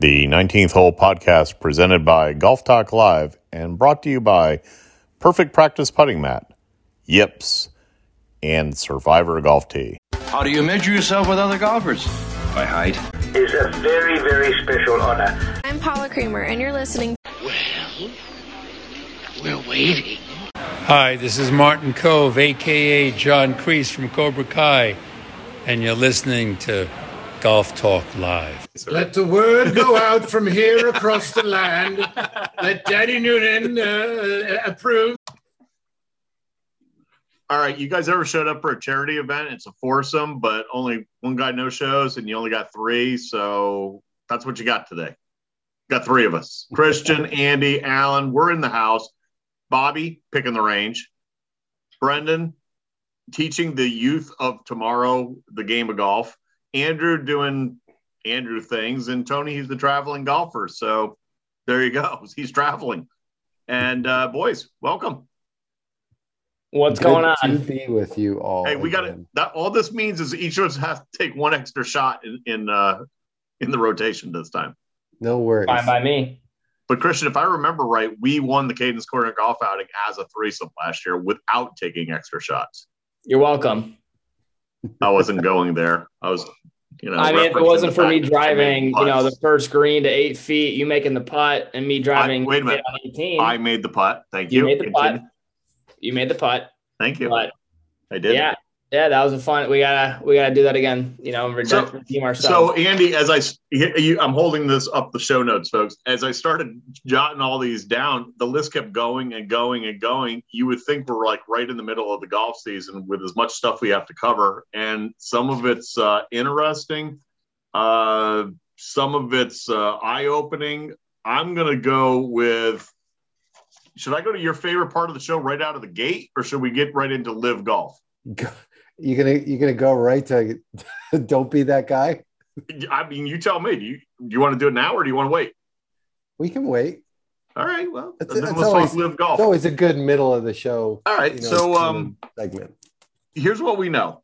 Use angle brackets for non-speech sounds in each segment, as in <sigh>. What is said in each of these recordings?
The 19th Hole podcast presented by Golf Talk Live and brought to you by Perfect Practice Putting Mat, Yips, and Survivor Golf Tee. How do you measure yourself with other golfers? By height. is a very, very special honor. I'm Paula Creamer, and you're listening. Well, we're waiting. Hi, this is Martin Kove, aka John Kreese from Cobra Kai, and you're listening to Golf Talk Live. Let the word go out from here across the land. Let Daddy Noonan uh, approve. All right, you guys ever showed up for a charity event? It's a foursome, but only one guy no shows, and you only got three. So that's what you got today. Got three of us Christian, <laughs> Andy, Alan. We're in the house. Bobby picking the range. Brendan teaching the youth of tomorrow the game of golf. Andrew doing Andrew things. And Tony, he's the traveling golfer. So there you go. <laughs> He's traveling. And uh, boys, welcome. What's Good going To on? be with you all. Hey, we got it. That all this means is each of us has to take one extra shot in in uh, in the rotation this time. No worries. Fine by me. But Christian, if I remember right, we won the Cadence Corner Golf outing as a threesome last year without taking extra shots. You're welcome. I wasn't going there. I was, you know. I mean, if it wasn't for me fact that I made driving, you know, the first green to eight feet, you making the putt, and me driving. wait a minute. on 18, I made the putt. Thank you. you made the Continue. putt. You made the putt. Thank you. But I did. yeah, yeah, that was a fun. We gotta, we gotta do that again. You know, redeem, So- redeem ourselves. So. Andy, as I you, I'm holding this up the show notes, folks. As I started jotting all these down, the list kept going and going and going. You would think we're like right in the middle of the golf season with as much stuff we have to cover, and some of it's uh, interesting, uh, some of it's uh, eye-opening. I'm gonna go with. Should I go to your favorite part of the show right out of the gate, or should we get right into live golf? Go- You gonna you're gonna go right to <laughs> don't be that guy? I mean, you tell me. Do you do you want to do it now, or do you want to wait? We can wait. All right. Well, It's- it's always- live golf. It's always a good middle of the show. All right. you know, so, um, segment. here's what we know.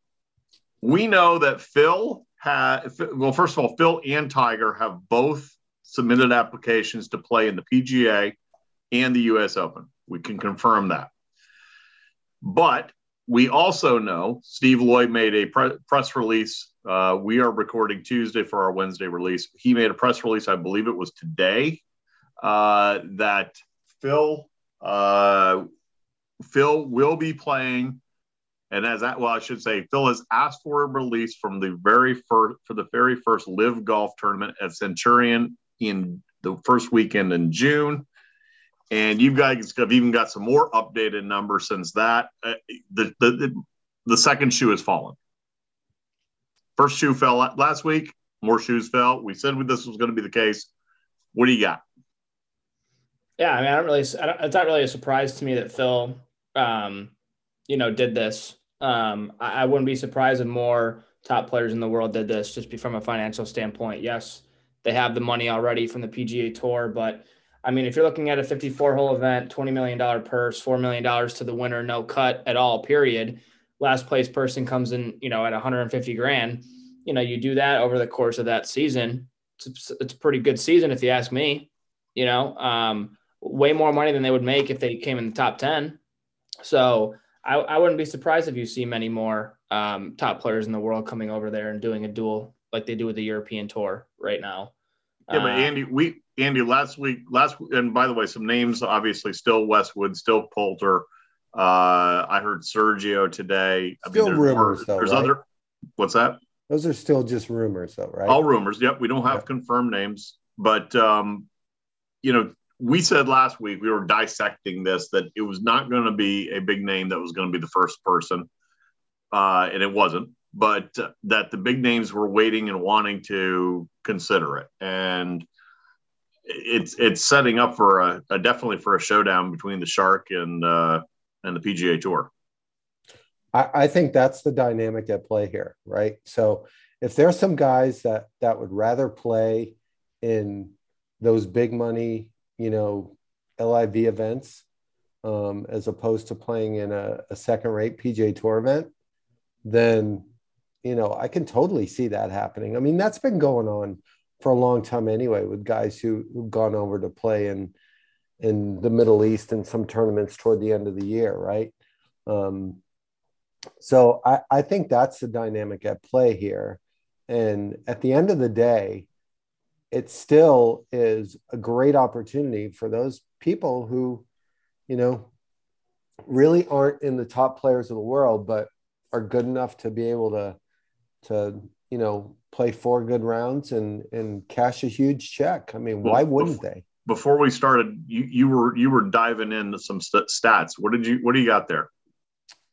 We know that Phil had. Well, first of all, Phil and Tiger have both submitted applications to play in the PGA and the U.S. Open. We can confirm that. But we also know Steve Lloyd made a pre- press release. Uh, we are recording Tuesday for our Wednesday release. He made a press release, I believe it was today, uh, that Phil uh, Phil will be playing, and as that well, I should say, Phil has asked for a release from the very first for the very first Live Golf tournament at Centurion in the first weekend in June. And you guys have even got some more updated numbers since that. Uh, the, the, the second shoe has fallen. First shoe fell last week. More shoes fell. We said this was going to be the case. What do you got? yeah, I mean, I don't really. I don't, it's not really a surprise to me that Phil, um, you know, did this. Um, I, I wouldn't be surprised if more top players in the world did this, just be from a financial standpoint. Yes, they have the money already from the PGA Tour, but I mean, if you're looking at a 54 hole event, $20 million purse, $4 million to the winner, no cut at all, period. Last place person comes in, you know, at 150 grand. You know, you do that over the course of that season. It's, it's a pretty good season, if you ask me, you know, um, way more money than they would make if they came in the top 10. So I, I wouldn't be surprised if you see many more um, top players in the world coming over there and doing a duel like they do with the European tour right now. Yeah, but Uh, Andy, we Andy last week, last and by the way, some names obviously still Westwood, still Poulter. Uh, I heard Sergio today. I Still there's rumors, more- though, There's right? other. What's that? Those are still just rumors, though, right? All rumors. Yep, we don't have Yeah. confirmed names, but um, you know, we said last week we were dissecting this that it was not going to be a big name that was going to be the first person, uh, and it wasn't. But that the big names were waiting and wanting to consider it, and it's it's setting up for a, a definitely for a showdown between the Shark and uh, and the PGA Tour. I, I think that's the dynamic at play here, right? So if there's some guys that that would rather play in those big money, you know, LIV events, um, as opposed to playing in a, a second rate PGA Tour event, then you know I can totally see that happening. I mean, that's been going on for a long time anyway with guys who who've gone over to play in in the Middle East and some tournaments toward the end of the year, right? Um, so I, I think that's the dynamic at play here. And at the end of the day, it still is a great opportunity for those people who, you know, really aren't in the top players of the world, but are good enough to be able to, to, you know, play four good rounds and, and cash a huge check. I mean, why wouldn't they? Before we started, you, you were you were diving into some st- stats. What did you what do you got there?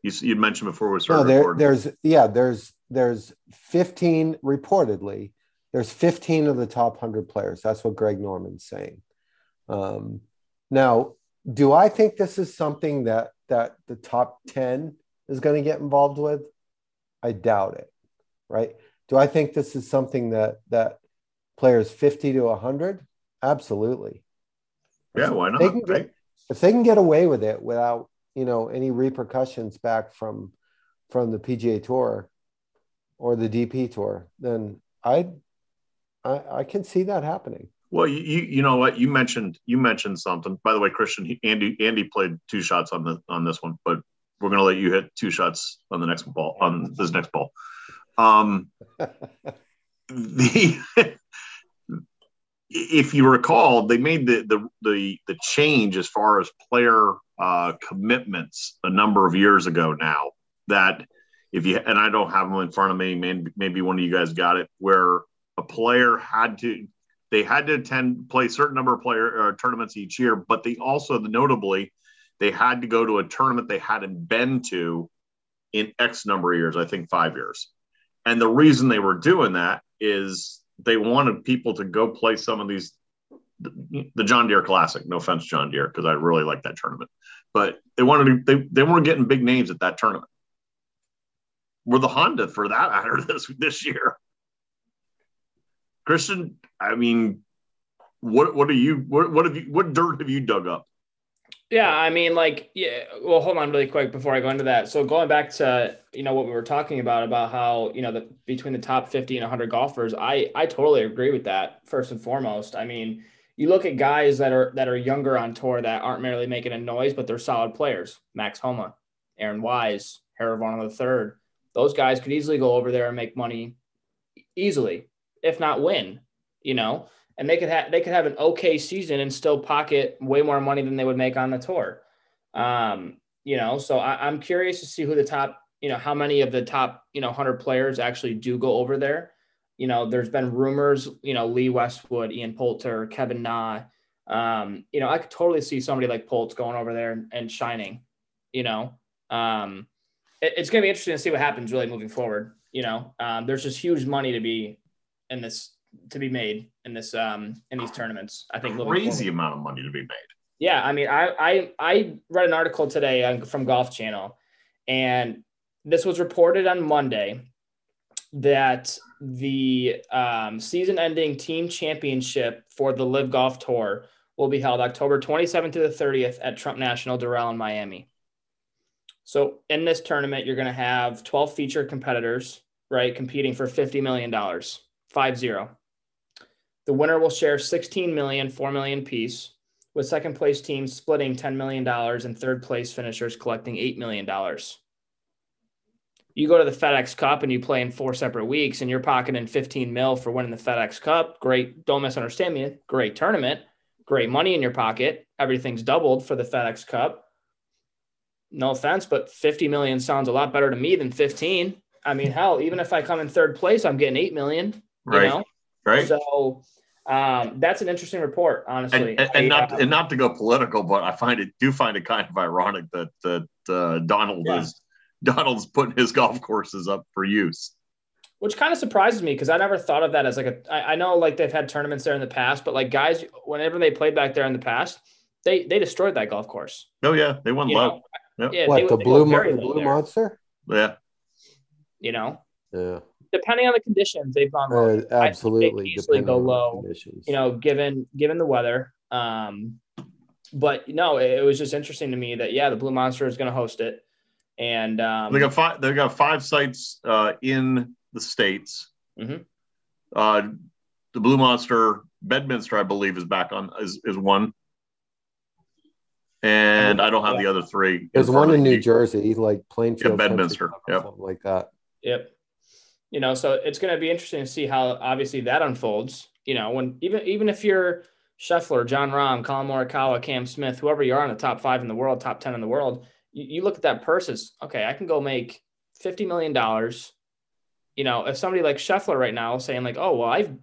You you mentioned before we No, started there, there's yeah, there's there's 15 reportedly. There's 15 of the top 100 players. That's what Greg Norman's saying. Um, now, do I think this is something that that the top 10 is going to get involved with? I doubt it. Right? Do I think this is something that that players 50 to 100? Absolutely. yeah, why not? They get, right? if they can get away with it without you know any repercussions back from from the PGA Tour or the DP Tour, then I I, I can see that happening. Well, you, you you know what you mentioned you mentioned something. By the way, Christian he, Andy Andy played two shots on the on this one, but we're gonna let you hit two shots on the next ball on this next ball. Um, the <laughs> if you recall, they made the the the, the change as far as player uh, commitments a number of years ago now. That if you and I don't have them in front of me, maybe one of you guys got it, where a player had to they had to attend play certain number of player uh, tournaments each year, but they also notably they had to go to a tournament they hadn't been to in X number of years, I think five years. And the reason they were doing that is they wanted people to go play some of these the John Deere Classic. No offense, John Deere, because I really like that tournament. But they wanted to, they, they weren't getting big names at that tournament. We're the Honda for that matter <laughs> this this year. Christian, I mean, what what are you what what have you what dirt have you dug up? Yeah, I mean, like, yeah. Well, hold on, really quick before I go into that. So going back to you know what we were talking about about how you know the between the top fifty and hundred golfers, I I totally agree with that. First and foremost, I mean, you look at guys that are that are younger on tour that aren't merely making a noise, but they're solid players. Max Homa, Aaron Wise, Harold Varner the third. Those guys could easily go over there and make money easily, if not win. You know, and they could have they could have an okay season and still pocket way more money than they would make on the tour. Um, you know, so I, I'm curious to see who the top, you know, how many of the top, you know, hundred players actually do go over there. You know, there's been rumors, you know, Lee Westwood, Ian Poulter, Kevin Na. Um, you know, I could totally see somebody like Poltz going over there and, and shining. You know, um, it, it's going to be interesting to see what happens really moving forward. You know, um, there's just huge money to be in this to be made in this um in these tournaments. I think Crazy amount of money to be made. Yeah, I mean, I I I read an article today on, from Golf Channel, and this was reported on Monday that the um, season-ending team championship for the Live Golf Tour will be held October 27th to the 30th at Trump National Doral in Miami. So in this tournament, you're going to have 12 featured competitors, right, competing for 50 million dollars, five zero. The winner will share 16 million, 4 million piece, with second place teams splitting $10 million and third place finishers collecting $8 million. You go to the FedEx Cup and you play in four separate weeks and you're pocketing 15 mil for winning the FedEx Cup. Great. Don't misunderstand me. Great tournament. Great money in your pocket. Everything's doubled for the FedEx Cup. No offense, but 50 million sounds a lot better to me than 15. I mean, hell, even if I come in third place, I'm getting 8 million. You Right. know? Right. So um, that's an interesting report, honestly. and, and, and I, not uh, and not to go political, but I find it do find it kind of ironic that that uh, Donald Yeah. is Donald's putting his golf courses up for use. which kind of surprises me because I never thought of that as like a. I, I know like they've had tournaments there in the past, but like guys, whenever they played back there in the past, they they destroyed that golf course. Oh yeah, they won You low. Yep. Yeah, what they, the they blue Mo- very the low blue monster? Yeah, You know, Yeah, depending on the conditions, they've gone low. uh, I think they absolutely. can easily go low. conditions. You know, given given the weather. Um, but no, it, it was just interesting to me that yeah, the Blue Monster is going to host it, and um, they got five. They got five sites uh, in the states. Mhm. Uh, the Blue Monster Bedminster, I believe, is back on is is one. And I don't have the other three. There's one in. New Jersey, like Plainfield, Yeah, Bedminster, Club, yep. something like that. Yep. You know, so it's going to be interesting to see how obviously that unfolds. You know, when even even if you're Scheffler, Jon Rahm, Collin Morikawa, Cam Smith, whoever you are in the top five in the world, top ten in the world, you, you look at that purse as okay, I can go make fifty million dollars. You know, if somebody like Scheffler right now saying like, oh well, I've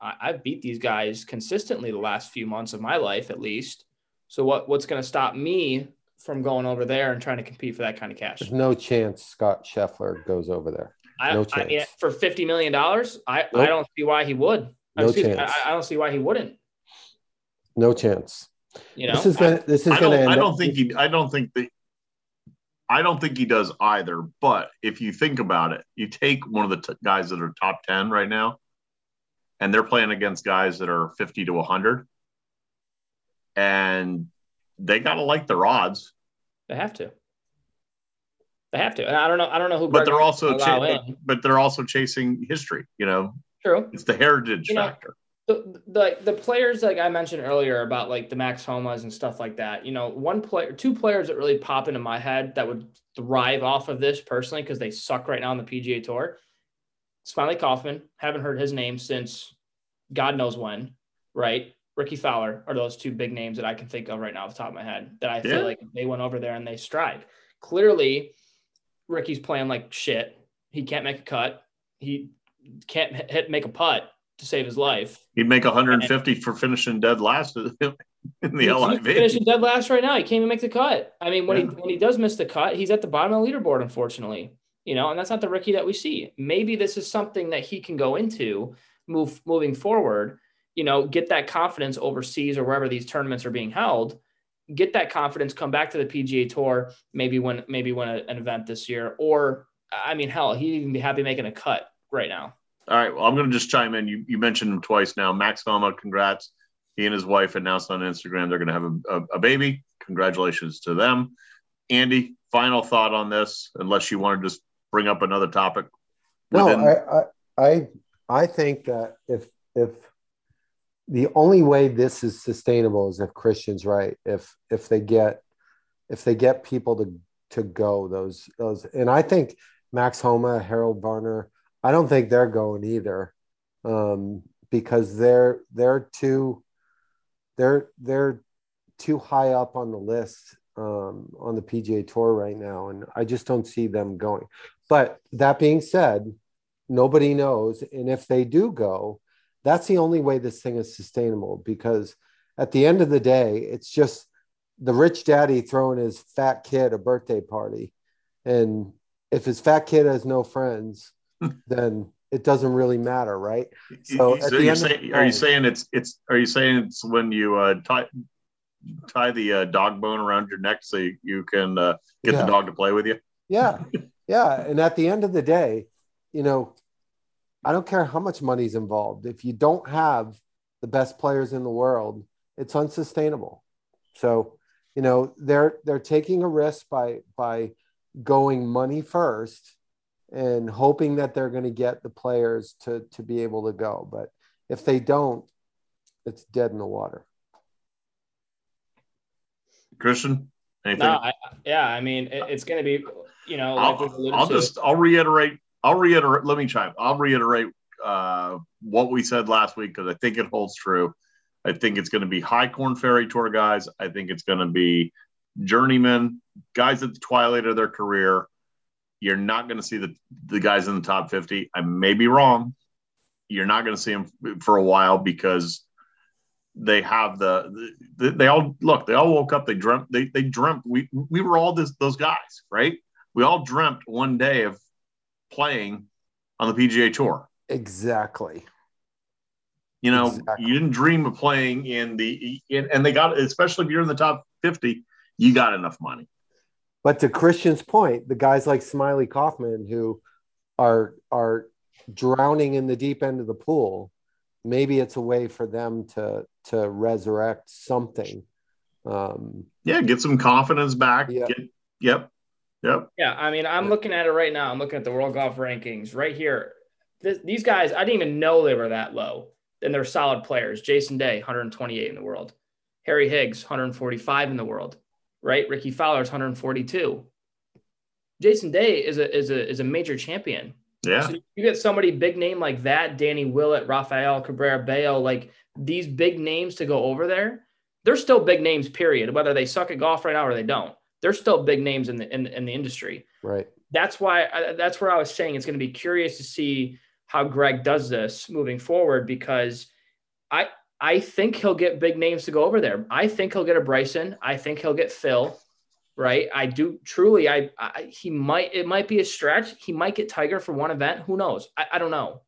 I've beat these guys consistently the last few months of my life at least. So what what's going to stop me from going over there and trying to compete for that kind of cash? There's no chance Scott Scheffler goes over there. I, No I mean, for fifty million dollars, I, I don't see why he would. No Excuse me, chance. I, I don't see why he wouldn't. No chance. You know, this is gonna. This is I gonna. don't. I don't up- think he. I don't think that. I don't think he does either. But if you think about it, you take one of the t- guys that are top ten right now, and they're playing against guys that are fifty to hundred, and they gotta like their odds. they have to. They have to, and I don't know. I don't know who. But Greg they're also. Cha- but they're also chasing history. You know, True. it's the heritage You know, factor. the, the the players like I mentioned earlier about like the Max Homas and stuff like that. You know, one player, two players that really pop into my head that would thrive off of this personally because they suck right now on the PGA Tour. Smylie Kaufman, haven't heard his name since God knows when, right? Rickie Fowler are those two big names that I can think of right now off the top of my head that I Yeah. feel like they went over there and they strike. Clearly, Rickie's playing like shit. He can't make a cut. He can't hit, make a putt to save his life. He'd make 150 for finishing dead last in the <laughs> He's LIV. finishing dead last right now. He can't even make the cut. I mean, when he when he does miss the cut, he's at the bottom of the leaderboard, unfortunately. You know, and that's not the Rickie that we see. Maybe this is something that he can go into move moving forward. You know, get that confidence overseas or wherever these tournaments are being held. Get that confidence, come back to the PGA Tour, maybe win maybe win a- an event this year, or I mean, hell, he'd even be happy making a cut right now. All right. Well, I'm going to just chime in. You, you mentioned him twice now. Max Homa, congrats. He and his wife announced on Instagram they're going to have a, a, a baby. Congratulations to them. Andy, final thought on this, unless you want to just bring up another topic. No, I, I, I, I think that if if the only way this is sustainable is if Christian's right. If if they get if they get people to to go those those, and I think Max Homa, Harold Varner, I don't think they're going either, um, because they're they're too they're they're too high up on the list um, on the PGA Tour right now, and I just don't see them going. But that being said, nobody knows, and if they do go, that's the only way this thing is sustainable. Because at the end of the day, it's just the rich daddy throwing his fat kid a birthday party, and if his fat kid has no friends, <laughs> then it doesn't really matter, right? So so the you're end of saying, the are you saying it's it's are you saying it's when you uh, tie tie the uh, dog bone around your neck so you, you can uh, get Yeah. the dog to play with you? Yeah. <laughs> Yeah. And at the end of the day, you know, I don't care how much money's involved. If you don't have the best players in the world, it's unsustainable. So, you know, they're they're taking a risk by by going money first and hoping that they're going to get the players to to be able to go. But if they don't, it's dead in the water. Christian, anything? No, I, yeah, I mean, it, it's going to be, you know, like I'll, alluded I'll just I'll reiterate I'll reiterate let me chime I'll reiterate uh, what we said last week because I think it holds true. I think it's going to be high Korn Ferry tour guys. I think it's going to be journeymen, guys at the twilight of their career. You're not going to see the the guys in the top 50. I may be wrong. You're not going to see them for a while because they have the, the they all look they all woke up they dreamt they they dreamt we we were all this those guys right we all dreamt one day of playing on the PGA Tour. Exactly. You know, Exactly. you didn't dream of playing in the in, and they got especially if you're in the top 50, you got enough money. But to Christian's point, the guys like Smylie Kaufman who are are drowning in the deep end of the pool, maybe it's a way for them to to resurrect something. Um, Yeah, get some confidence back. Yeah. Get, yep. Yep. Yeah, I mean, I'm looking at it right now. I'm looking at the World Golf rankings right here. This, these guys, I didn't even know they were that low. and they're solid players. Jason Day, 128 in the world. Harry Higgs, 145 in the world. Right? Rickie Fowler's 142. Jason Day is a is a is a major champion. Yeah. So you get somebody big name like that, Danny Willett, Rafael Cabrera Bello, like these big names to go over there. They're still big names, period. Whether they suck at golf right now or they don't, they're still big names in the in, in the industry. Right. That's why I, that's where I was saying it's going to be curious to see how Greg does this moving forward because I I think he'll get big names to go over there. I think he'll get a Bryson. I think he'll get Phil right? I do truly. I, I, he might. It might be a stretch. He might get Tiger for one event. Who knows? I, I don't know.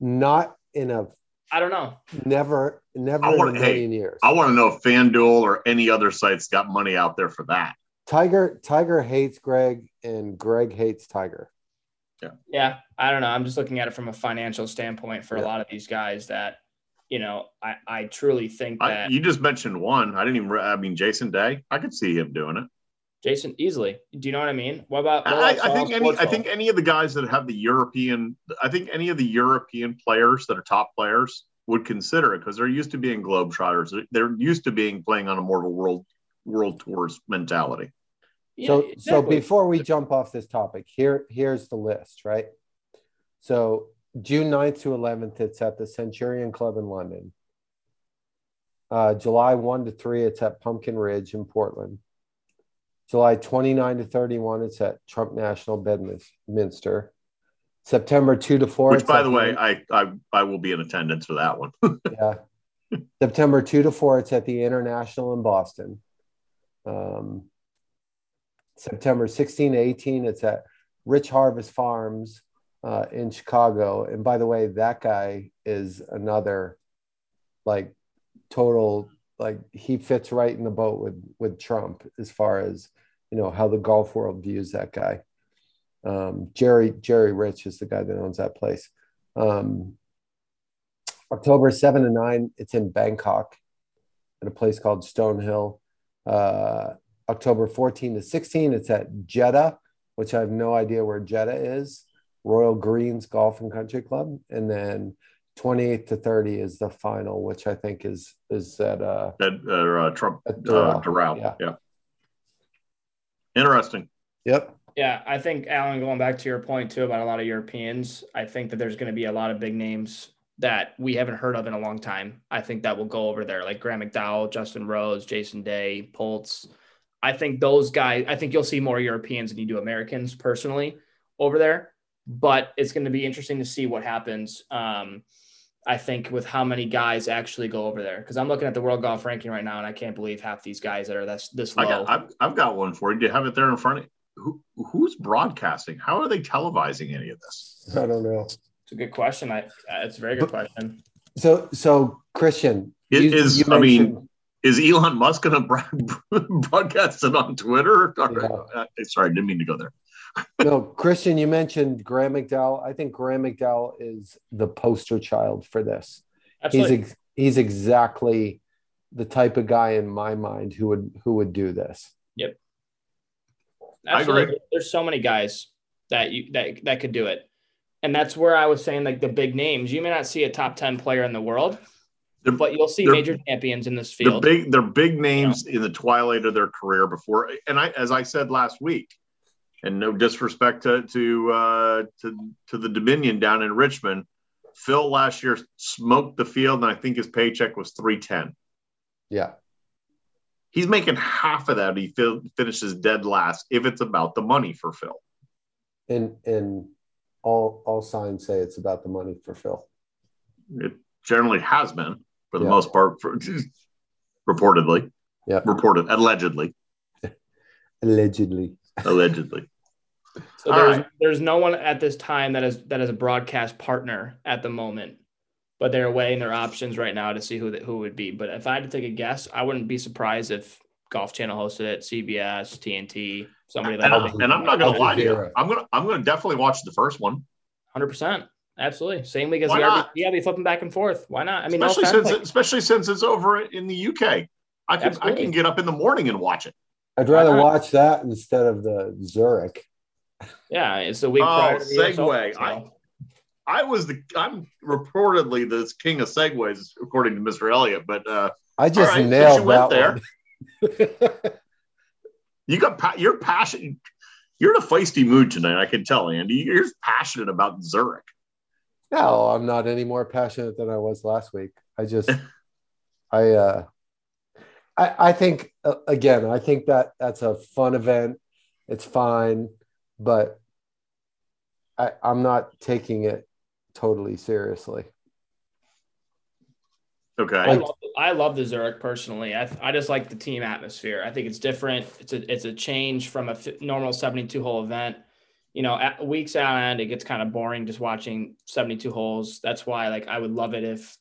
Not in a. I don't know. Never, never I in a want, hey, million years. I want to know if FanDuel or any other sites got money out there for that. Tiger, Tiger hates Greg, and Greg hates Tiger. Yeah, Yeah. I don't know. I'm just looking at it from a financial standpoint for a lot of these guys that, you know, I, I truly think I, that you just mentioned one. I didn't even. re- I mean, Jason Day. I could see him doing it. Jason easily. Do you know what I mean? What about? what I, I think any. I think any of the guys that have the European. I think any of the European players that are top players would consider it because they're used to being globetrotters. They're- They're used to being playing on a mortal world world tours mentality. Yeah, so so before we jump off this topic here here's the list right so june 9th to 11th it's at the centurion club in london uh, july 1 to 3 it's at pumpkin ridge in portland july 29 to 31 it's at trump national bedminster september 2 to 4 Which, by the way, I, I I will be in attendance for that one. <laughs> yeah. September 2 to 4, it's at the International in Boston. Um, September 16 to 18, it's at Rich Harvest Farms uh, in Chicago. And by the way, that guy is another like total, like he fits right in the boat with, with Trump as far as, you know, how the golf world views that guy. Um, Jerry, Jerry Rich is the guy that owns that place. Um, October 7 and 9, it's in Bangkok at a place called Stonehill. Uh, October 14 to 16, it's at Jeddah, which I have no idea where Jeddah is. Royal Greens Golf and Country Club. And then 28 to 30 is the final, which I think is is at uh, That uh, Trump At uh, Doral, Doral. yeah. Yeah. Interesting. Yep. Yeah, I think Alan, going back to your point too about a lot of Europeans, I think that there's going to be a lot of big names that we haven't heard of in a long time. I think that will go over there, like Graham McDowell, Justin Rose, Jason Day, Poltz. I think those guys. I think you'll see more Europeans than you do Americans personally over there. But it's going to be interesting to see what happens. Um, I think with how many guys actually go over there, because I'm looking at the world golf ranking right now, and I can't believe half these guys that are that's this I low. got, I've, I've got one for you. Do you have it there in front of you? Who, who's broadcasting? How are they televising any of this? I don't know. It's a good question. I. It's a very good question. So, so Christian, It you- is- you I mean, Is Elon Musk going <laughs> to broadcast it on Twitter? Yeah. Uh, sorry, didn't mean to go there. <laughs> no, Christian, you mentioned Graham McDowell. I think Graham McDowell is the poster child for this. Absolutely. He's ex- he's exactly the type of guy in my mind who would who would do this. Yep. I Absolutely. agree. There's so many guys that you that that could do it. And that's where I was saying like the big names. You may not see a top 10 player in the world, They're, but you'll see major champions in this they're field. big. They're big names in the twilight of their career before. And I, as I said last week, and no disrespect to to uh, to to the Dominion down in Richmond, Phil last year smoked the field, and I think his paycheck was three ten. Yeah. He's making half of that. He fil- finishes dead last if it's about the money for Phil. And and all all signs say it's about the money for Phil. It generally has been for the Yeah. most part, for, <laughs> reportedly, Yeah. reported, allegedly, <laughs> Allegedly. allegedly. <laughs> So All there's right. there's no one at this time that is that is a broadcast partner at the moment, but they're weighing their options right now to see who that who would be. But if I had to take a guess, I wouldn't be surprised if Golf Channel hosted it, CBS, TNT, somebody And, like I, and I'm not going to lie to you. I'm going to I'm going to definitely watch the first one. one, hundred percent, absolutely. Same league as Why the not? RBC. I'll be flipping back and forth. Why not? I mean, especially offense, since like- especially since it's over in the UK. I can I can get up in the morning and watch it. I'd rather watch that instead of the Zurich. yeah, it's the week Oh, prior to the US segue. Open, so- I was the I'm reportedly the king of segues according to Mr. Elliott, but uh, I just all right, nailed since you went that there. <laughs> <laughs> you got pa- you're passionate. You're in a feisty mood tonight. I can tell, Andy. You're passionate about Zurich. No, I'm not any more passionate than I was last week. I just, <laughs> I, uh, I, I think uh, again, I think that that's a fun event. It's fine, but I, I'm not taking it totally seriously. Okay. I love, I love the Zurich personally. I, I just like the team atmosphere. I think it's different. It's a it's a change from a f- normal 72 hole event. You know, at weeks out end, it gets kind of boring just watching 72 holes. That's why like I would love it if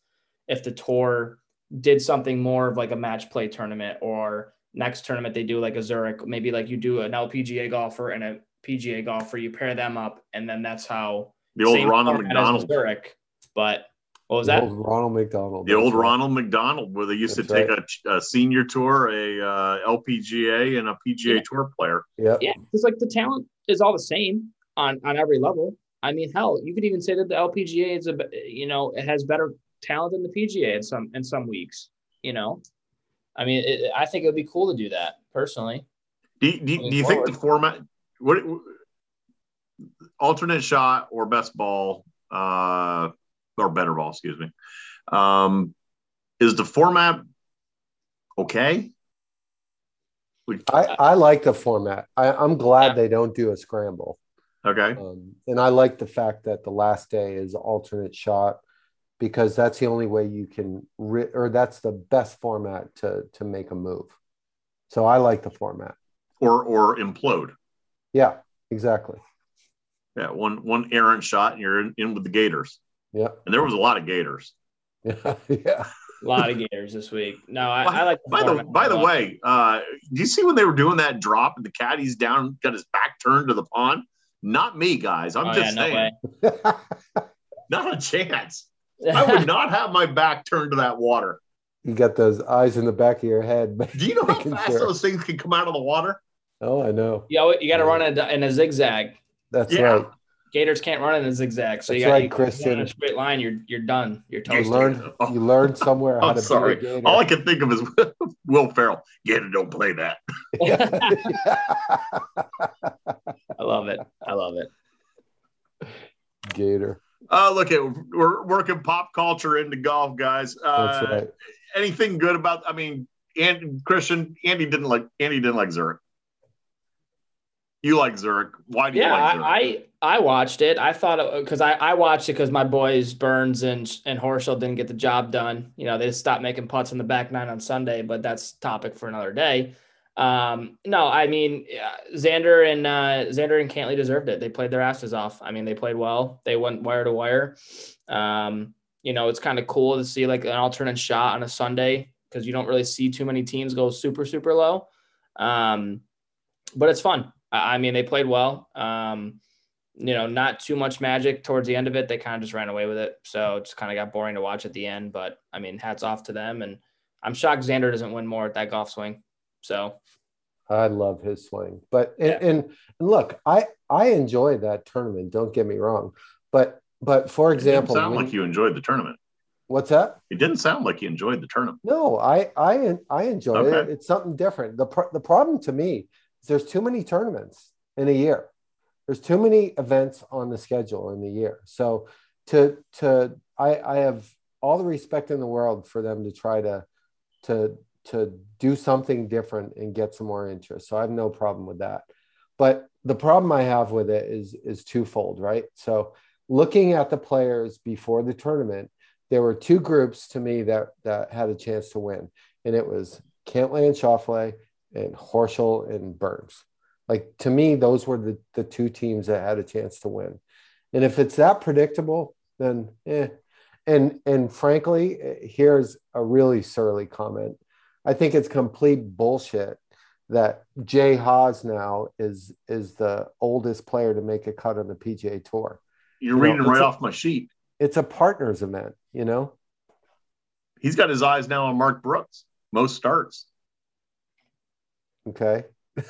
if the tour did something more of like a match play tournament or next tournament they do like a Zurich, maybe like you do an LPGA golfer and a PGA golfer, you pair them up, and then that's how The old Ronald McDonald. Zurich. But what was The that? old Ronald McDonald. The old right. Ronald McDonald, where they used That's to take a, a senior tour, a uh, LPGA, and a PGA Yeah. Tour player. Yep. Yeah, because like the talent is all the same on on every level. I mean, hell, you could even say that the LPGA is a you know it has better talent than the PGA in some in some weeks. You know, I mean, it, I think it would be cool to do that personally. Do, you- do, you- Going do you think the forward. format, what, alternate shot or best ball, uh, or better ball, excuse me, um, is the format okay? We, I, I like the format. I, I'm glad Yeah. they don't do a scramble. okay. Um, and I like the fact that the last day is alternate shot because that's the only way you can, ri- or that's the best format to to make a move. So I like the format. Or, or implode. Yeah, exactly. Yeah. One, one errant shot and you're in, in with the Gators. Yeah, And there was a lot of Gators. yeah, <laughs> yeah. A lot of Gators this week. No, I, I like. by the by the way, uh, do you see when they were doing that drop and the caddy's down, got his back turned to the pond? Not me, guys. I'm Oh, just yeah, no saying, way. <laughs> not a chance. I would <laughs> not have my back turned to that water. you got those eyes in the back of your head. Do you know how fast sure. those things can come out of the water? Oh, I know. you, know, you got to run in a, in a zigzag. That's Yeah. right. Gators can't run in a zigzag, so you That's got right, you Christian. In a straight line, you're you're done. You're toast. You toasted. learned you learned somewhere <laughs> how I'm to sorry. be a gator. All I can think of is <laughs> Will Ferrell. Gator, don't play that. <laughs> I love it. I love it. gator. Uh, look at we're working pop culture into golf, guys. Uh, That's right. Anything good about? I mean, and Christian Andy didn't like Andy didn't like Zurich. You like Zurich? Why do you Yeah, like Zurich? I, I I watched it. I thought because I, I watched it because my boys Burns and and Horschel didn't get the job done. You know, they just stopped making putts in the back nine on Sunday, but that's topic for another day. Um, no, I mean yeah, Xander and uh, Xander and Cantlay deserved it. They played their asses off. I mean, they played well. They went wire to wire. Um, you know, it's kind of cool to see like an alternate shot on a Sunday because you don't really see too many teams go super super low. Um, but it's fun. I I mean, they played well. Um, you know, not too much magic towards the end of it. They kind of just ran away with it. So it just kind of got boring to watch at the end. But I mean, hats off to them. And I'm shocked Xander doesn't win more at that golf swing. So I love his swing. But and, Yeah. and, and look, I I enjoy that tournament. Don't get me wrong. But but for It didn't example, sound when- like you enjoyed the tournament. what's that? It didn't sound like you enjoyed the tournament. No, I I I enjoy it. It's something different. The pro- the problem to me is there's too many tournaments in a year. There's too many events on the schedule in the year. So to to I I have all the respect in the world for them to try to to to do something different and get some more interest. So I have no problem with that. But the problem I have with it is is twofold, right? So looking at the players before the tournament, there were two groups to me that that had a chance to win, and it was Cantlay and Schauffele and Horschel and Burns. Like to me, those were the the two teams that had a chance to win. And if it's that predictable, then eh. And and frankly, here's a really surly comment. I think it's complete bullshit that Jay Haas now is is the oldest player to make a cut on the PGA Tour. You're No, reading right a- off my sheet. It's a partners event, you know. He's got his eyes now on Mark Brooks. Most starts. Okay. <laughs>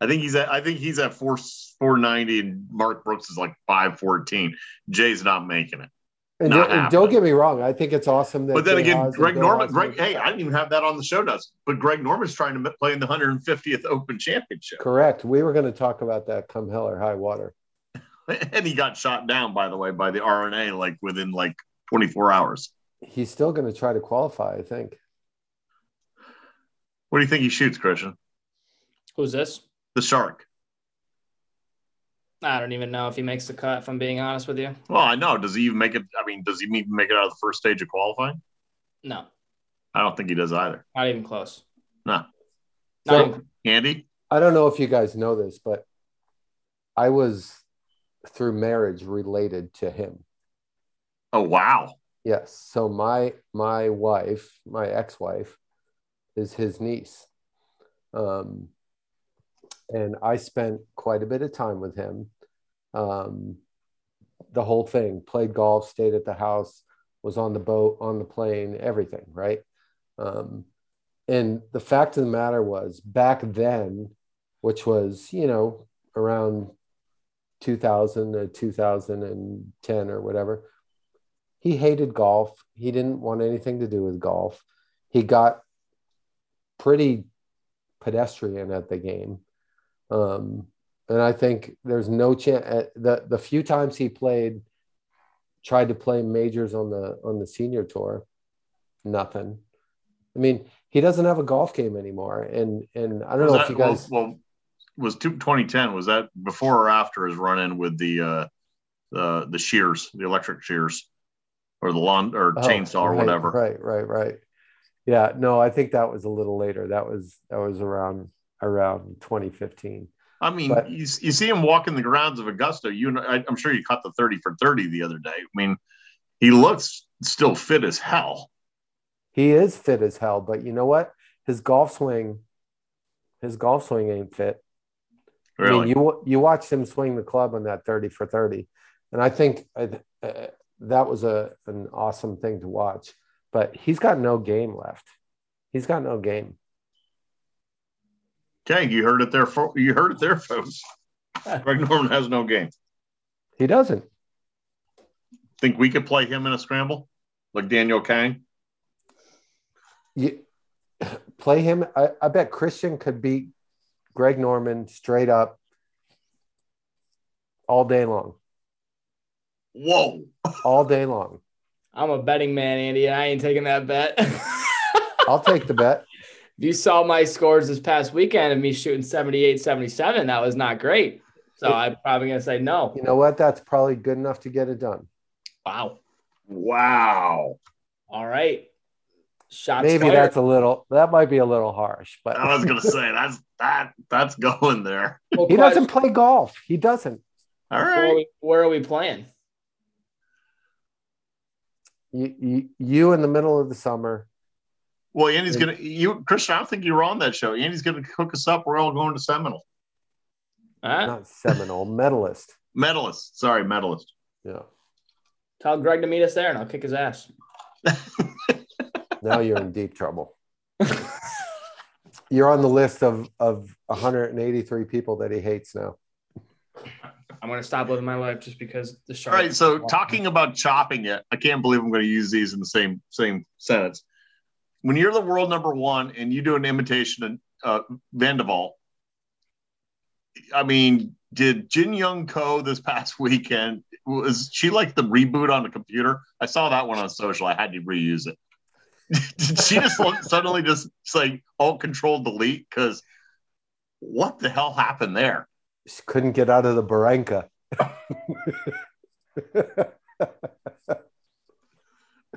I think he's at I think he's at four four ninety and Mark Brooks is like five fourteen. Jay's not making it. And, Not don't- and don't get me wrong, I think it's awesome that. But then Jay again, Haas Greg Norman, Greg, hey. I didn't even have that on the show notes, but Greg Norman's trying to play in the 150th Open Championship. Correct. We were going to talk about that come hell or high water. <laughs> And he got shot down, by the way, by the R&A like within like 24 hours. He's still going to try to qualify, I think. What do you think he shoots, Christian? Who's this? The shark. I don't even know if he makes the cut. If I'm being honest with you, Well, I know. Does he even make it? I mean, does he even make it out of the first stage of qualifying? no, I don't think he does either. not even close. No. Not So- even- Andy? I don't know if you guys know this, but I was through marriage related to him. Oh, wow. Yes. So my my wife, my ex-wife, is his niece. Um, and I spent quite a bit of time with him. Um, the whole thing, played golf, stayed at the house, was on the boat, on the plane, everything, right? Um, and the fact of the matter was, back then, which was, you know, around 2000 to 2010 or whatever, he hated golf. He didn't want anything to do with golf. He got pretty pedestrian at the game. Um, and I think there's no chance the the few times he played, tried to play majors on the on the senior tour, nothing. I mean, he doesn't have a golf game anymore. And and I don't Was know that, if you guys well, well, was two, 2010, was that before or after his run in with the, uh, the, the shears, the electric shears or the lawn or Oh, chainsaw or whatever? Right, right, right. Yeah, no, I think that was a little later. That was that was around around 2015. I mean, But- you, you see him walking the grounds of Augusta. You, know, I, I'm sure you caught the 30 for 30 the other day. I mean, he looks still fit as hell. He is fit as hell, but you know what? His golf swing, his golf swing ain't fit. I mean, you you watched him swing the club on that 30 for 30, and I think uh, uh, that was a an awesome thing to watch. But he's got no game left. He's got no game. okay, you heard it there. You heard it there, folks. <laughs> Greg Norman has no game. He doesn't. Think we could play him in a scramble like Danielle Kang? you <sighs> play him. I, I bet Christian could beat Greg Norman straight up all day long, Whoa. all day long. I'm a betting man, Andy, and I ain't taking that bet. <laughs> I'll take the bet. If you saw my scores this past weekend of me shooting 78, 77, that was not great. So I'm probably going to say no. You know what? That's probably good enough to get it done. Wow. Wow. All right. Shots Maybe fired. that's a little. That might be a little harsh, but I was gonna <laughs> say that's that that's going there. Well, he question, doesn't play golf. He doesn't. All where, are we, where are we playing? You, you, you in the middle of the summer. Well, Andy's gonna you Christian, I don't think you were on that show. Andy's gonna hook us up. We're all going to Seminole. Huh? Not Seminole medalist. Medalist. Sorry, medalist. Yeah. Tell Greg to meet us there and I'll kick his ass. <laughs> Now you're in deep trouble. You're on the list of of 183 people that he hates now. I'm going to stop living my life just because the All shark. right. So talking about chopping it, I can't believe I'm going to use these in the same same sentence. When you're the world number one and you do an imitation of uh, I mean, did Jin Young Ko this past <laughs> weekend was she like the reboot on the computer? I saw that one on social. I had to reuse it. <laughs> did she just look, suddenly just say alt control delete? Because what the hell happened there? She couldn't get out of the barranca. <laughs>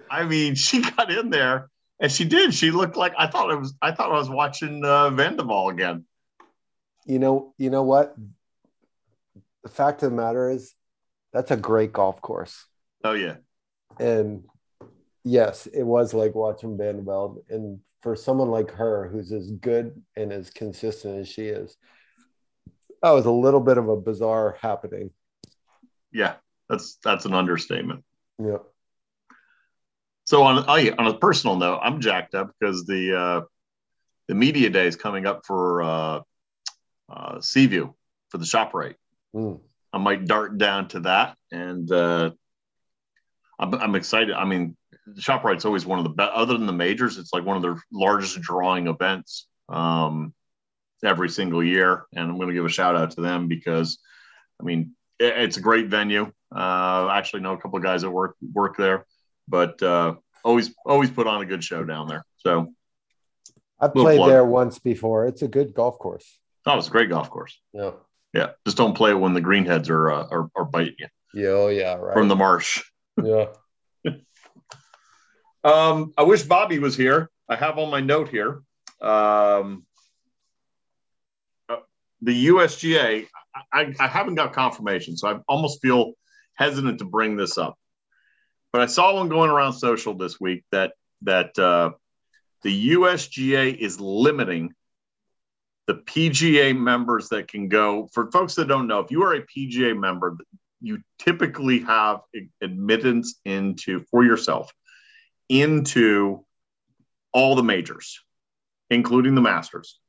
I mean, she got in there and she did. She looked like I thought it was. I thought I was watching uh, Van de Velde again. you know, you know what? The fact of the matter is, that's a great golf course. Oh yeah, And yes, it was like watching Van de Velde. And for someone like her, who's as good and as consistent as she is, that was a little bit of a bizarre happening. yeah. That's that's an understatement. Yeah. So on oh, on a personal note, I'm jacked up because the uh, the media day is coming up for uh, uh, Seaview for the Shoprite. Mm. I might dart down to that, and uh, I'm, I'm excited. I mean, the Shoprite's always one of the best. Other than the majors, it's like one of their largest drawing events um, every single year, and I'm going to give a shout out to them because, I mean, it, it's a great venue. Uh, I actually know a couple of guys that work work there, but uh, always always put on a good show down there. So I've played plug. there once before. It's a good golf course. Oh, it's a great golf course. Yeah. Yeah, just don't play it when the greenheads are uh, are, are biting you Yeah. Oh, yeah. Right. from the marsh. <laughs> yeah. Um, I wish Bobby was here. I have on my note here. Um, the USGA. I, I haven't got confirmation, so I almost feel hesitant to bring this up. But I saw one going around social this week that that uh, the USGA is limiting the PGA members that can go. For folks that don't know, if you are a PGA member, you typically have admittance into for yourself into all the majors, including the Masters.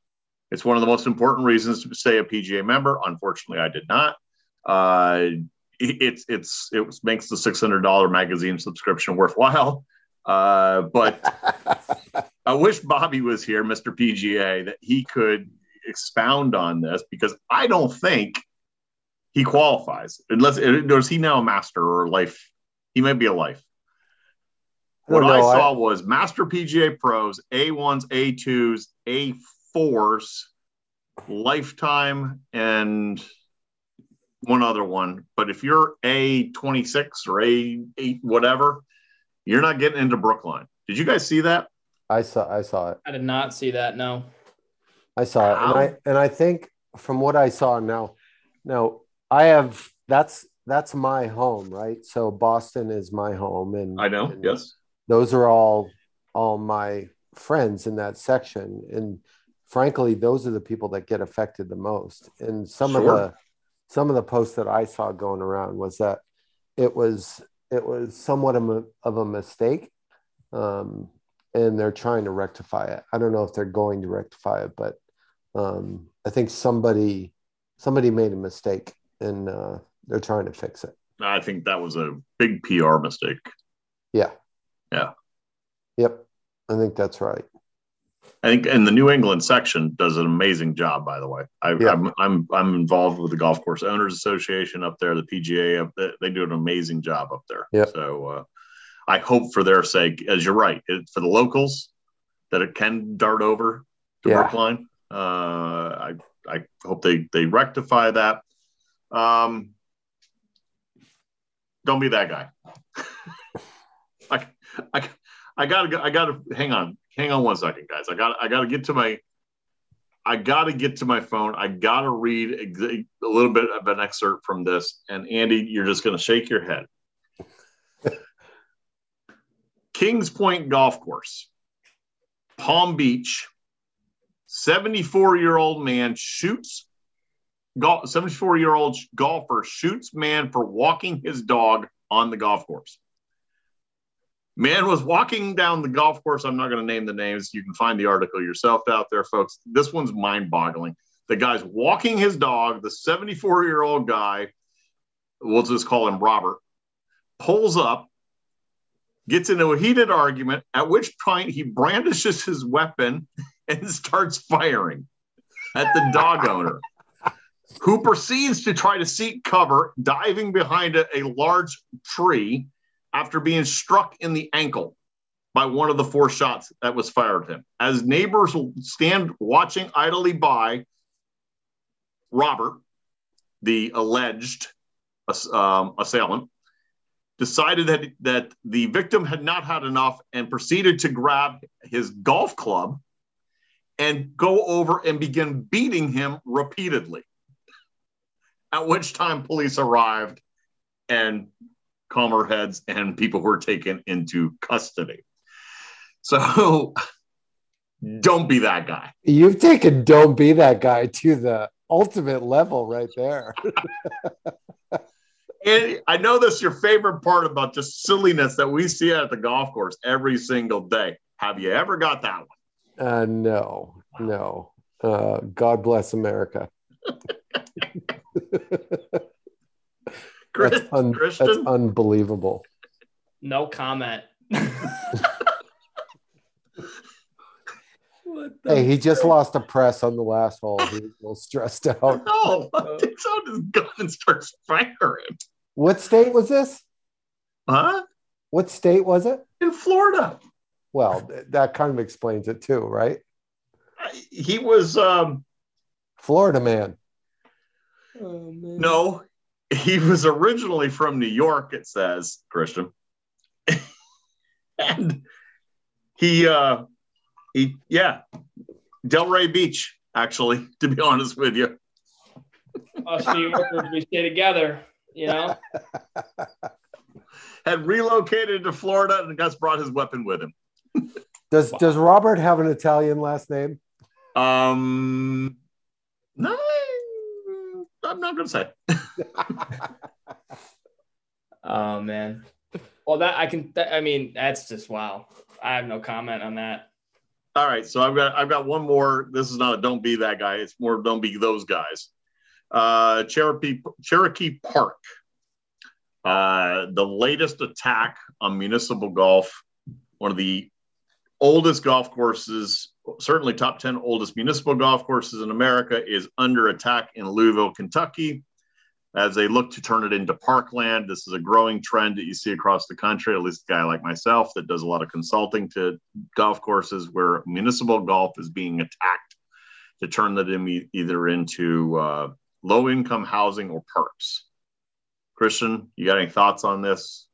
It's one of the most important reasons to stay a PGA member. Unfortunately, I did not. Uh, it's it's it makes the six hundred dollar magazine subscription worthwhile. Uh, but <laughs> I wish Bobby was here, Mr. PGA, that he could expound on this because I don't think he qualifies unless is he now a master or life? He may be a life. What I, saw was Master PGA Pros, A1s, A2s, A4s, Lifetime, and one other one. But if you're A26 or A8, whatever, you're not getting into Brookline. Did you guys see that? I saw. I saw it. I did not see that. No. I saw it, and I and I think from what I saw now, now I have that's that's my home, right? So Boston is my home, and I know. and Yes. those are all all my friends in that section, and frankly, those are the people that get affected the most. And some Sure. of the some of the posts that I saw going around was that it was it was somewhat of a, of a mistake. Um, and they're trying to rectify it. I don't know if they're going to rectify it, but um, I think somebody somebody made a mistake and uh, they're trying to fix it. I think that was a big PR mistake. Yeah. Yeah. Yep. I think that's right. I think, and the New England section does an amazing job. By the way, I, Yeah. I'm I'm I'm involved with the Golf Course Owners Association up there, the PGA. Up there. They do an amazing job up there. Yeah. So uh, I hope for their sake, as you're right, it, for the locals, that it can dart over to Yeah. Brookline. Uh, I I hope they they rectify that. Um, don't be that guy. <laughs> I, I, I gotta go. I gotta hang on. Hang on one second, guys. I gotta, I gotta get to my I gotta get to my phone. I gotta read a little bit of an excerpt from this. And Andy, you're just gonna shake your head. <laughs> Kings Point Golf Course, Palm Beach. 74 year old man shoots golf 74 year old golfer shoots man for walking his dog on the golf course. Man was walking down the golf course. I'm not going to name the names. You can find the article yourself out there, folks. This one's mind boggling. The guy's walking his dog. The 74 year old guy, we'll just call him Robert, pulls up, gets into a heated argument, at which point he brandishes his weapon <laughs> and starts firing at the dog owner who proceeds to try to seek cover, diving behind a, a large tree after being struck in the ankle by one of the four shots that was fired at him. As neighbors stand watching idly by, Robert, the alleged um, assailant, decided that, that the victim had not had enough and proceeded to grab his golf club and go over and begin beating him repeatedly. At which time police arrived and calmer heads and people were taken into custody. So don't be that guy. You've taken "Don't Be That Guy" to the ultimate level right there. <laughs> And I know that's your favorite part about just silliness that we see at the golf course every single day. Have you ever got that one? Uh, no, no. Uh, God bless America. <laughs> Chris, That's, un- that's unbelievable. No comment. <laughs> Hey, he just lost a press on the last hole. He was a little stressed out. <laughs> no, takes out his gun and starts firing. What state was this? Huh? What state was it? In Florida. Well, th- that kind of explains it too, right? He was um Florida man. no, he was originally from New York, it says, Christian. <laughs> and he uh he yeah, Delray Beach, actually, <laughs> to be honest with you. Us New Yorkers, we stay together. You know. <laughs> Had relocated to Florida and Gus brought his weapon with him. Does does Robert have an Italian last name? Um no I'm not gonna say. <laughs> Oh man. Well, that I can. That, I mean, that's just wow. I have no comment on that. All right, so I've got I've got one more. This is not a don't be that guy. It's more don't be those guys. Uh, Cherokee Cherokee Park. Uh, the latest attack on municipal golf, one of the oldest golf courses, certainly top 10 oldest municipal golf courses in America, is under attack in Louisville, Kentucky. As they look to turn it into parkland, this is a growing trend that you see across the country. At least a guy like myself that does a lot of consulting to golf courses where municipal golf is being attacked to turn that in either into uh, low income housing or parks. Christian, you got any thoughts on this?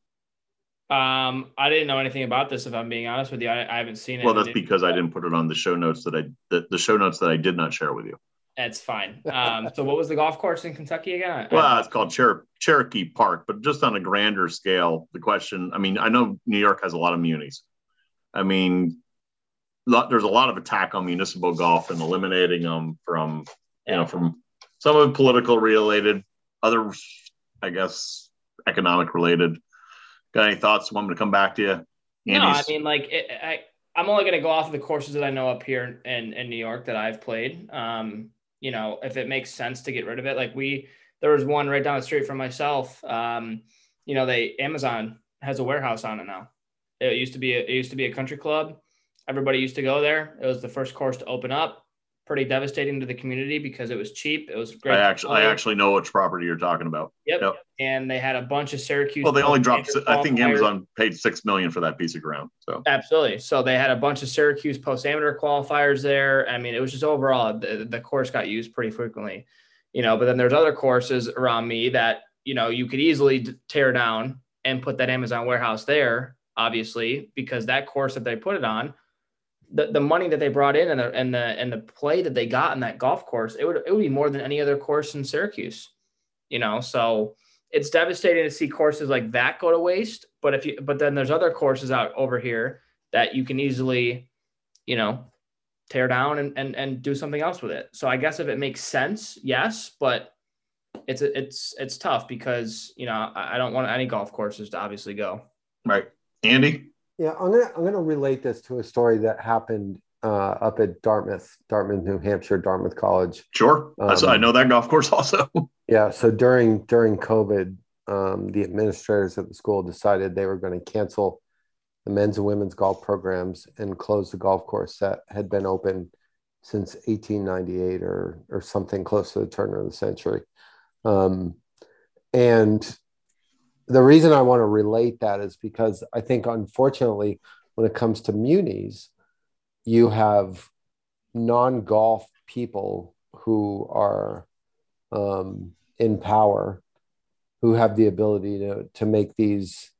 Um, I didn't know anything about this. If I'm being honest with you, I, I haven't seen it. Well, that's because I didn't put it on the show notes that I the, the show notes that I did not share with you. That's fine. Um, so what was the golf course in Kentucky again? <laughs> Well, it's called Cher- Cherokee Park, but just on a grander scale, the question. I mean, I know New York has a lot of munis. I mean, lot, there's a lot of attack on municipal golf and eliminating them from you know from some of it political related, others I guess economic related. Got any thoughts? Want me to come back to you? No, I mean, like, it, I, I'm only going to go off of the courses that I know up here in, in New York that I've played. Um, you know, if it makes sense to get rid of it, like we, there was one right down the street from myself. Um, you know, they Amazon has a warehouse on it now. It used to be, a, it used to be a country club. Everybody used to go there. It was the first course to open up. Pretty devastating to the community because it was cheap. It was great. I actually I actually know which property you're talking about. Yep. Yep. And they had a bunch of Syracuse. Well, they only dropped. I think. Amazon paid six million for that piece of ground. So Absolutely. So they had a bunch of Syracuse post amateur qualifiers there. I mean, it was just overall the, the course got used pretty frequently, you know. But then there's other courses around me that you know you could easily tear down and put that Amazon warehouse there, obviously, because that course that they put it on, the, the money that they brought in and the and the and the play that they got in that golf course, it would it would be more than any other course in Syracuse, you know. So it's devastating to see courses like that go to waste. But if you but then there's other courses out over here that you can easily, you know, tear down and and, and do something else with it. So I guess if it makes sense, yes, but it's it's it's tough because you know I, I don't want any golf courses to obviously go. right, Andy. Yeah, I'm gonna I'm gonna relate this to a story that happened uh, up at Dartmouth, Dartmouth, New Hampshire, Dartmouth College. Sure, I s- I Um, know that golf course <laughs> also. Yeah, so during during COVID, um, the administrators at the school decided they were going to cancel the men's and women's golf programs and close the golf course that had been open since 1898 or or something close to the turn of the century. Um, and the reason I want to relate that is because I think, unfortunately, when it comes to munis, you have non golf people who are um, in power who have the ability to, to make these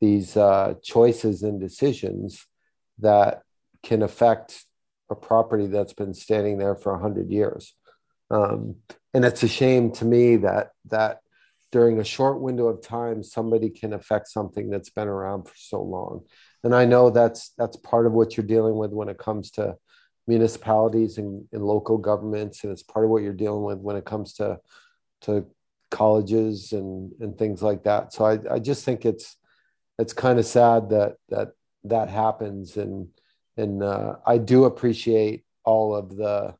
these uh, choices and decisions that can affect a property that's been standing there for 100 years. Um, and it's a shame to me that that during a short window of time somebody can affect something that's been around for so long. And i know that's that's part of what you're dealing with when it comes to municipalities and, and local governments and it's part of what you're dealing with when it comes to to colleges and and things like that. So i, I just think it's it's kind of sad that that that happens. And and uh, i do appreciate all of the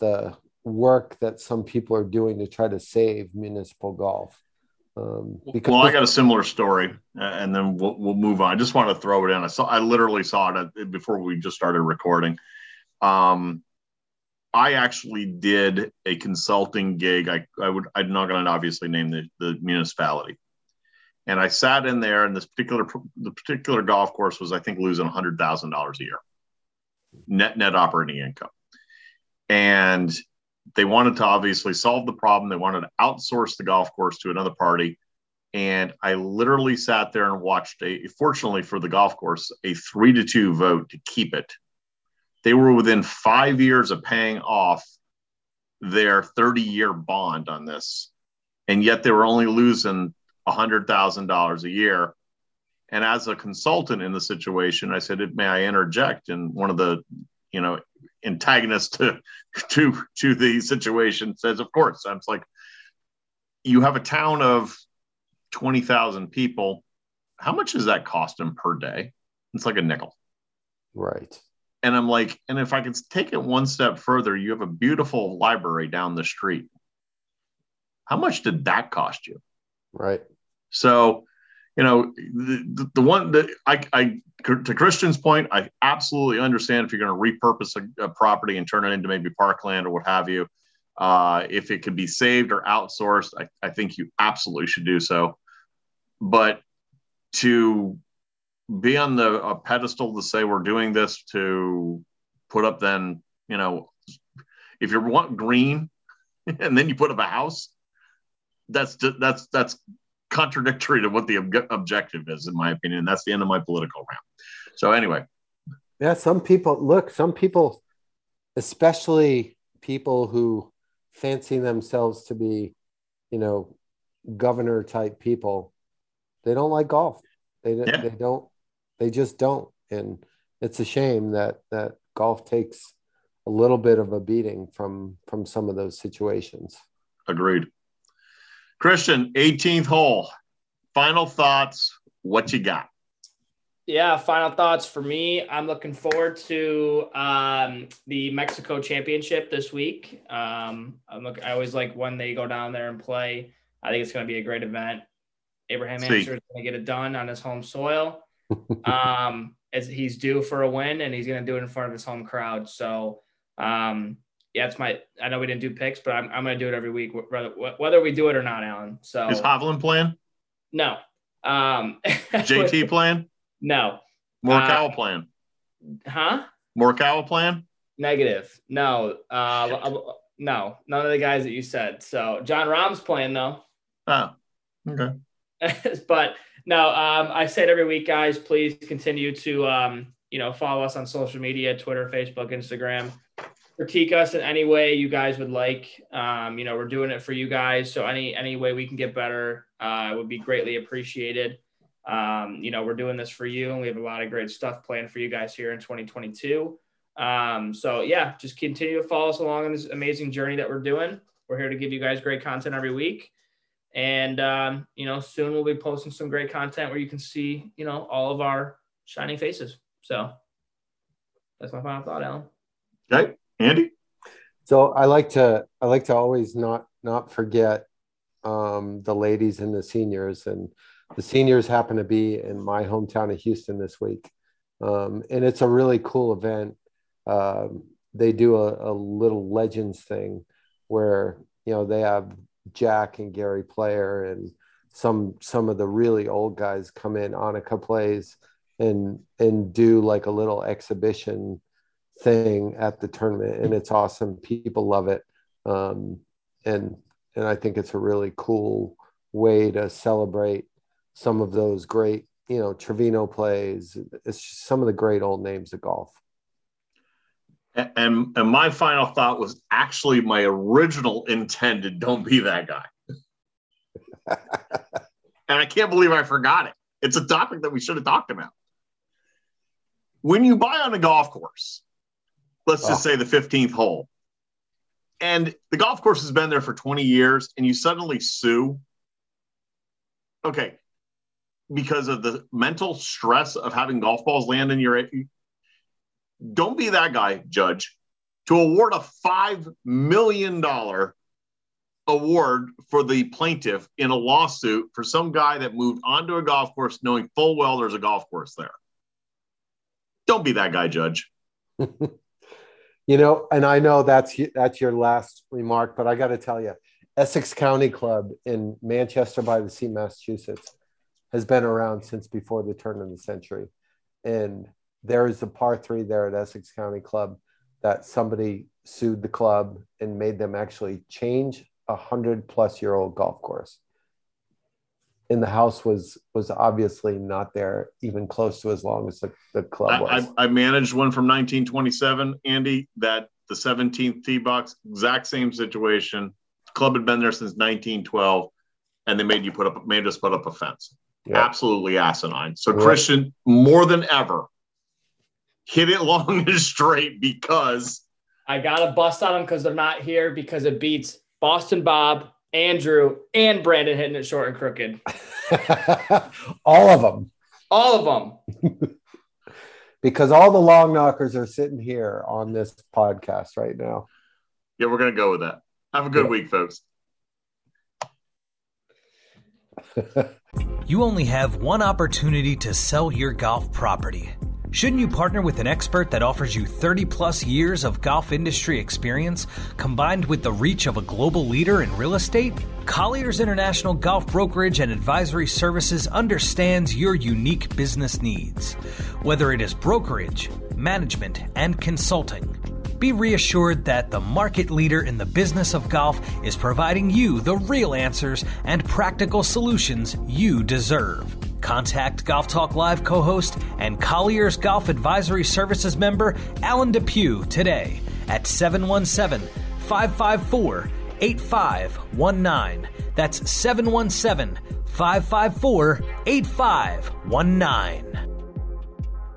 the work that some people are doing to try to save municipal golf. Um, because well, I got a similar story, and then we'll, we'll move on. I just want to throw it in. I saw, I literally saw it before we just started recording. Um, I actually did a consulting gig. I, I would, I'm not going to obviously name the, the municipality, and I sat in there, and this particular the particular golf course was, I think, losing hundred thousand dollars a year, net net operating income, and they wanted to obviously solve the problem. They wanted to outsource the golf course to another party. And I literally sat there and watched a, fortunately for the golf course, a three to two vote to keep it. They were within five years of paying off their 30 year bond on this. And yet they were only losing $100,000 a year. And as a consultant in the situation, I said, May I interject? And one of the, you know, antagonist to to to the situation says, of course. I'm like, you have a town of twenty thousand people. How much does that cost them per day? It's like a nickel. Right. And I'm like, and if I could take it one step further, you have a beautiful library down the street. How much did that cost you? Right. So you know, the, the one that I, I, to Christian's point, I absolutely understand if you're going to repurpose a, a, property and turn it into maybe parkland or what have you. Uh, if it could be saved or outsourced, I, I think you absolutely should do so. But to be on the a pedestal to say we're doing this to put up, then you know, if you want green, <laughs> and then you put up a house, that's that's that's contradictory to what the ob- objective is, in my opinion. That's the end of my political round. So anyway, yeah, some people look. Some people, especially people who fancy themselves to be, you know, governor type people, they don't like golf. They yeah. they don't. They just don't, and it's a shame that that golf takes a little bit of a beating from from some of those situations. Agreed. Christian, 18th hole. Final thoughts. What you got? Yeah, final thoughts for me. I'm looking forward to um, the Mexico Championship this week. Um, I'm look, I always like when they go down there and play. I think it's going to be a great event. Abraham Ancer is going to get it done on his home soil. <laughs> um, as he's due for a win, and he's going to do it in front of his home crowd. So um, yeah, it's my. I know we didn't do picks, but I'm, I'm going to do it every week, whether whether we do it or not, Alan. So is Hovland playing? No. Um, <laughs> JT playing? No. Morikawa uh, playing? Huh? Morikawa playing? Negative. No. Uh, no. None of the guys that you said. So Jon Rahm's playing though. Oh. Okay. <laughs> but no, um, I said every week, guys, please continue to um, you know follow us on social media, Twitter, Facebook, Instagram critique us in any way you guys would like. Um, you know, we're doing it for you guys. So any any way we can get better uh, would be greatly appreciated. Um, you know, we're doing this for you, and we have a lot of great stuff planned for you guys here in 2022. Um, so yeah, just continue to follow us along on this amazing journey that we're doing. We're here to give you guys great content every week. And um, you know, soon we'll be posting some great content where you can see, you know, all of our shining faces. So that's my final thought, Alan. Okay. Andy? So I like to I like to always not not forget um, the ladies and the seniors, and the seniors happen to be in my hometown of Houston this week, um, and it's a really cool event. Um, they do a, a little legends thing where you know they have Jack and Gary Player and some some of the really old guys come in. Annika plays and and do like a little exhibition thing at the tournament, and it's awesome. People love it, um, and and I think it's a really cool way to celebrate some of those great, you know, Trevino plays. It's some of the great old names of golf. And and my final thought was actually my original intended. Don't be that guy. <laughs> and I can't believe I forgot it. It's a topic that we should have talked about. When you buy on a golf course, let's just oh. say the 15th hole. And the golf course has been there for 20 years, and you suddenly sue. Okay. Because of the mental stress of having golf balls land in your. Don't be that guy, judge. to award a $5 million award for the plaintiff in a lawsuit for some guy that moved onto a golf course knowing full well there's a golf course there. Don't be that guy, Judge. <laughs> you know, and I know that's that's your last remark, but I got to tell you, Essex County Club in Manchester by the Sea, Massachusetts, has been around since before the turn of the century, and there is a par three there at Essex County Club that somebody sued the club and made them actually change a hundred plus year old golf course. And the house was was obviously not there even close to as long as the, the club was. I, I, I managed one from 1927, Andy, that the 17th tee box, exact same situation. club had been there since 1912, and they made you put up made us put up a fence. Yeah. Absolutely asinine. So yeah. Christian, more than ever, hit it <laughs> long and straight because I got to bust on them because they're not here because it beats Boston Bob, Andrew, and Brandon hitting it short and crooked. <laughs> all of them. All of them. <laughs> because all the long knockers are sitting here on this podcast right now. Yeah, we're going to go with that. Have a good yeah. week, folks. <laughs> you only have one opportunity to sell your golf property. Shouldn't you partner with an expert that offers you 30 plus years of golf industry experience combined with the reach of a global leader in real estate? Colliers International Golf Brokerage and Advisory Services understands your unique business needs. Whether it is brokerage, management, and consulting, be reassured that the market leader in the business of golf is providing you the real answers and practical solutions you deserve. Contact Golf Talk Live co host and Colliers Golf Advisory Services member Alan Depew today at 717 554 8519. That's 717 554 8519.